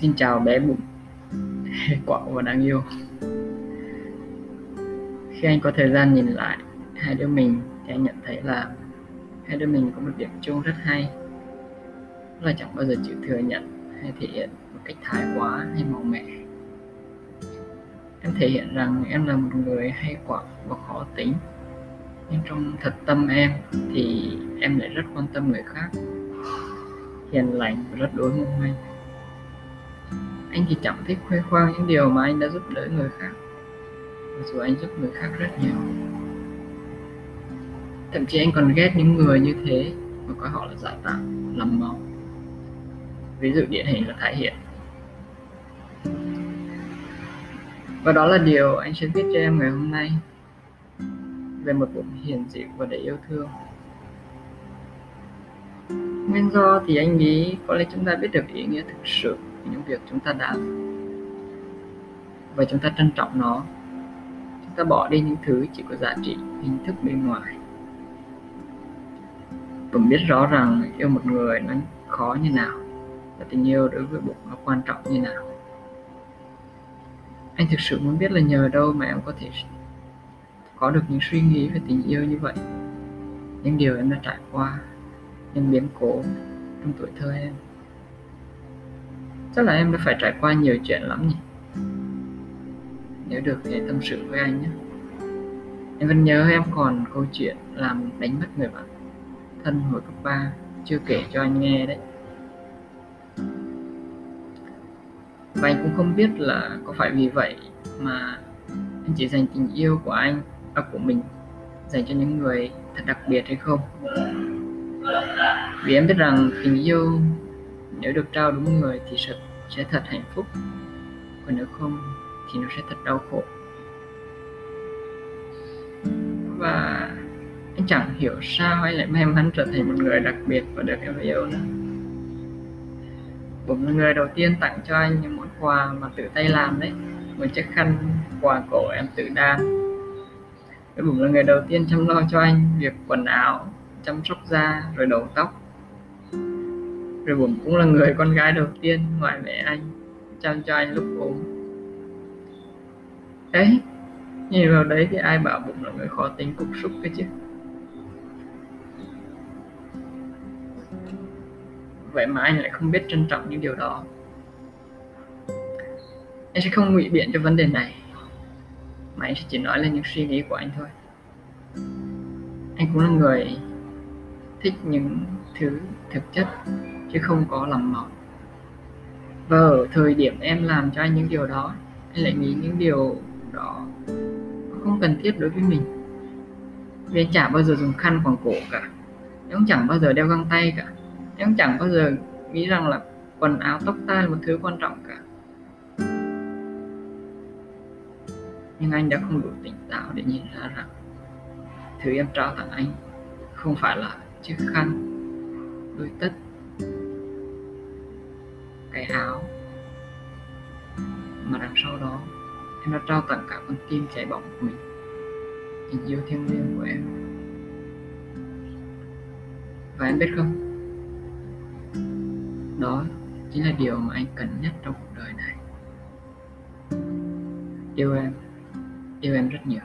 Xin chào bé bụng. Quạo và đáng yêu. Khi anh có thời gian nhìn lại hai đứa mình thì anh nhận thấy là hai đứa mình có một điểm chung rất hay. Đó là chẳng bao giờ chịu thừa nhận hay thể hiện một cách thái quá hay màu mẹ Em thể hiện rằng em là một người hay quạo và khó tính. Nhưng trong thật tâm em thì em lại rất quan tâm người khác. Hiền lành và rất đối mong manh anh thì chẳng thích khoe khoang những điều mà anh đã giúp đỡ người khác. Mặc dù anh giúp người khác rất nhiều. Thậm chí anh còn ghét những người như thế mà coi họ là giả tạo, lầm màu. Ví dụ điển hình là thái hiện và đó là điều anh sẽ viết cho em ngày hôm nay. Về một bụng hiền dịu và đầy yêu thương. Nguyên do thì anh nghĩ có lẽ chúng ta biết được ý nghĩa thực sự những việc chúng ta đã và chúng ta trân trọng nó. Chúng ta bỏ đi những thứ chỉ có giá trị, hình thức bên ngoài. Tùng biết rõ rằng yêu một người nó khó như nào, và tình yêu đối với bụng nó quan trọng như nào. Anh thực sự muốn biết là nhờ đâu mà em có thể có được những suy nghĩ về tình yêu như vậy? Những điều em đã trải qua, những biến cố trong tuổi thơ em chắc là em đã phải trải qua nhiều chuyện lắm nhỉ? Nếu được thì tâm sự với anh nhé. Em vẫn nhớ em còn câu chuyện làm đánh mất người bạn thân hồi cấp 3 chưa kể cho anh nghe đấy. Và anh cũng không biết là có phải vì vậy mà anh chỉ dành tình yêu của anh à, của mình dành cho những người thật đặc biệt hay không. Vì em biết rằng tình yêu nếu được trao đúng người thì sẽ, sẽ thật hạnh phúc. Còn nếu không thì nó sẽ thật đau khổ. Và anh chẳng hiểu sao anh lại may mắn trở thành một người đặc biệt và được em yêu nữa. Bụng là người đầu tiên tặng cho anh những món quà mà tự tay làm đấy, một chiếc khăn quà cổ em tự đan. Cũng bụng là người đầu tiên chăm lo cho anh việc quần áo, chăm sóc da, rồi đầu tóc rồi bụng cũng là người con gái đầu tiên ngoài mẹ anh, chăm cho anh lúc ốm. Ấy nhìn vào đấy thì ai bảo bụng là người khó tính cục súc cái chứ? Vậy mà anh lại không biết trân trọng những điều đó. Anh sẽ không ngụy biện cho vấn đề này, mà anh sẽ chỉ nói lên những suy nghĩ của anh thôi. Anh cũng là người thích những thứ thực chất chứ không có lòng mỏng và ở thời điểm em làm cho anh những điều đó, anh lại nghĩ những điều đó không cần thiết đối với mình. Vì anh chả bao giờ dùng khăn quàng cổ cả. Em cũng chẳng bao giờ đeo găng tay cả. Em cũng chẳng bao giờ nghĩ rằng là quần áo tóc tai là một thứ quan trọng cả. Nhưng anh đã không đủ tỉnh táo để nhìn ra rằng thứ em trao tặng anh không phải là chiếc khăn đôi tất cái áo. Mà đằng sau đó, em đã trao tặng cả con tim cháy bỏng của mình, tình yêu thiêng liêng của em. Và em biết không? Đó chính là điều mà anh cần nhất trong cuộc đời này. Yêu em yêu em rất nhiều.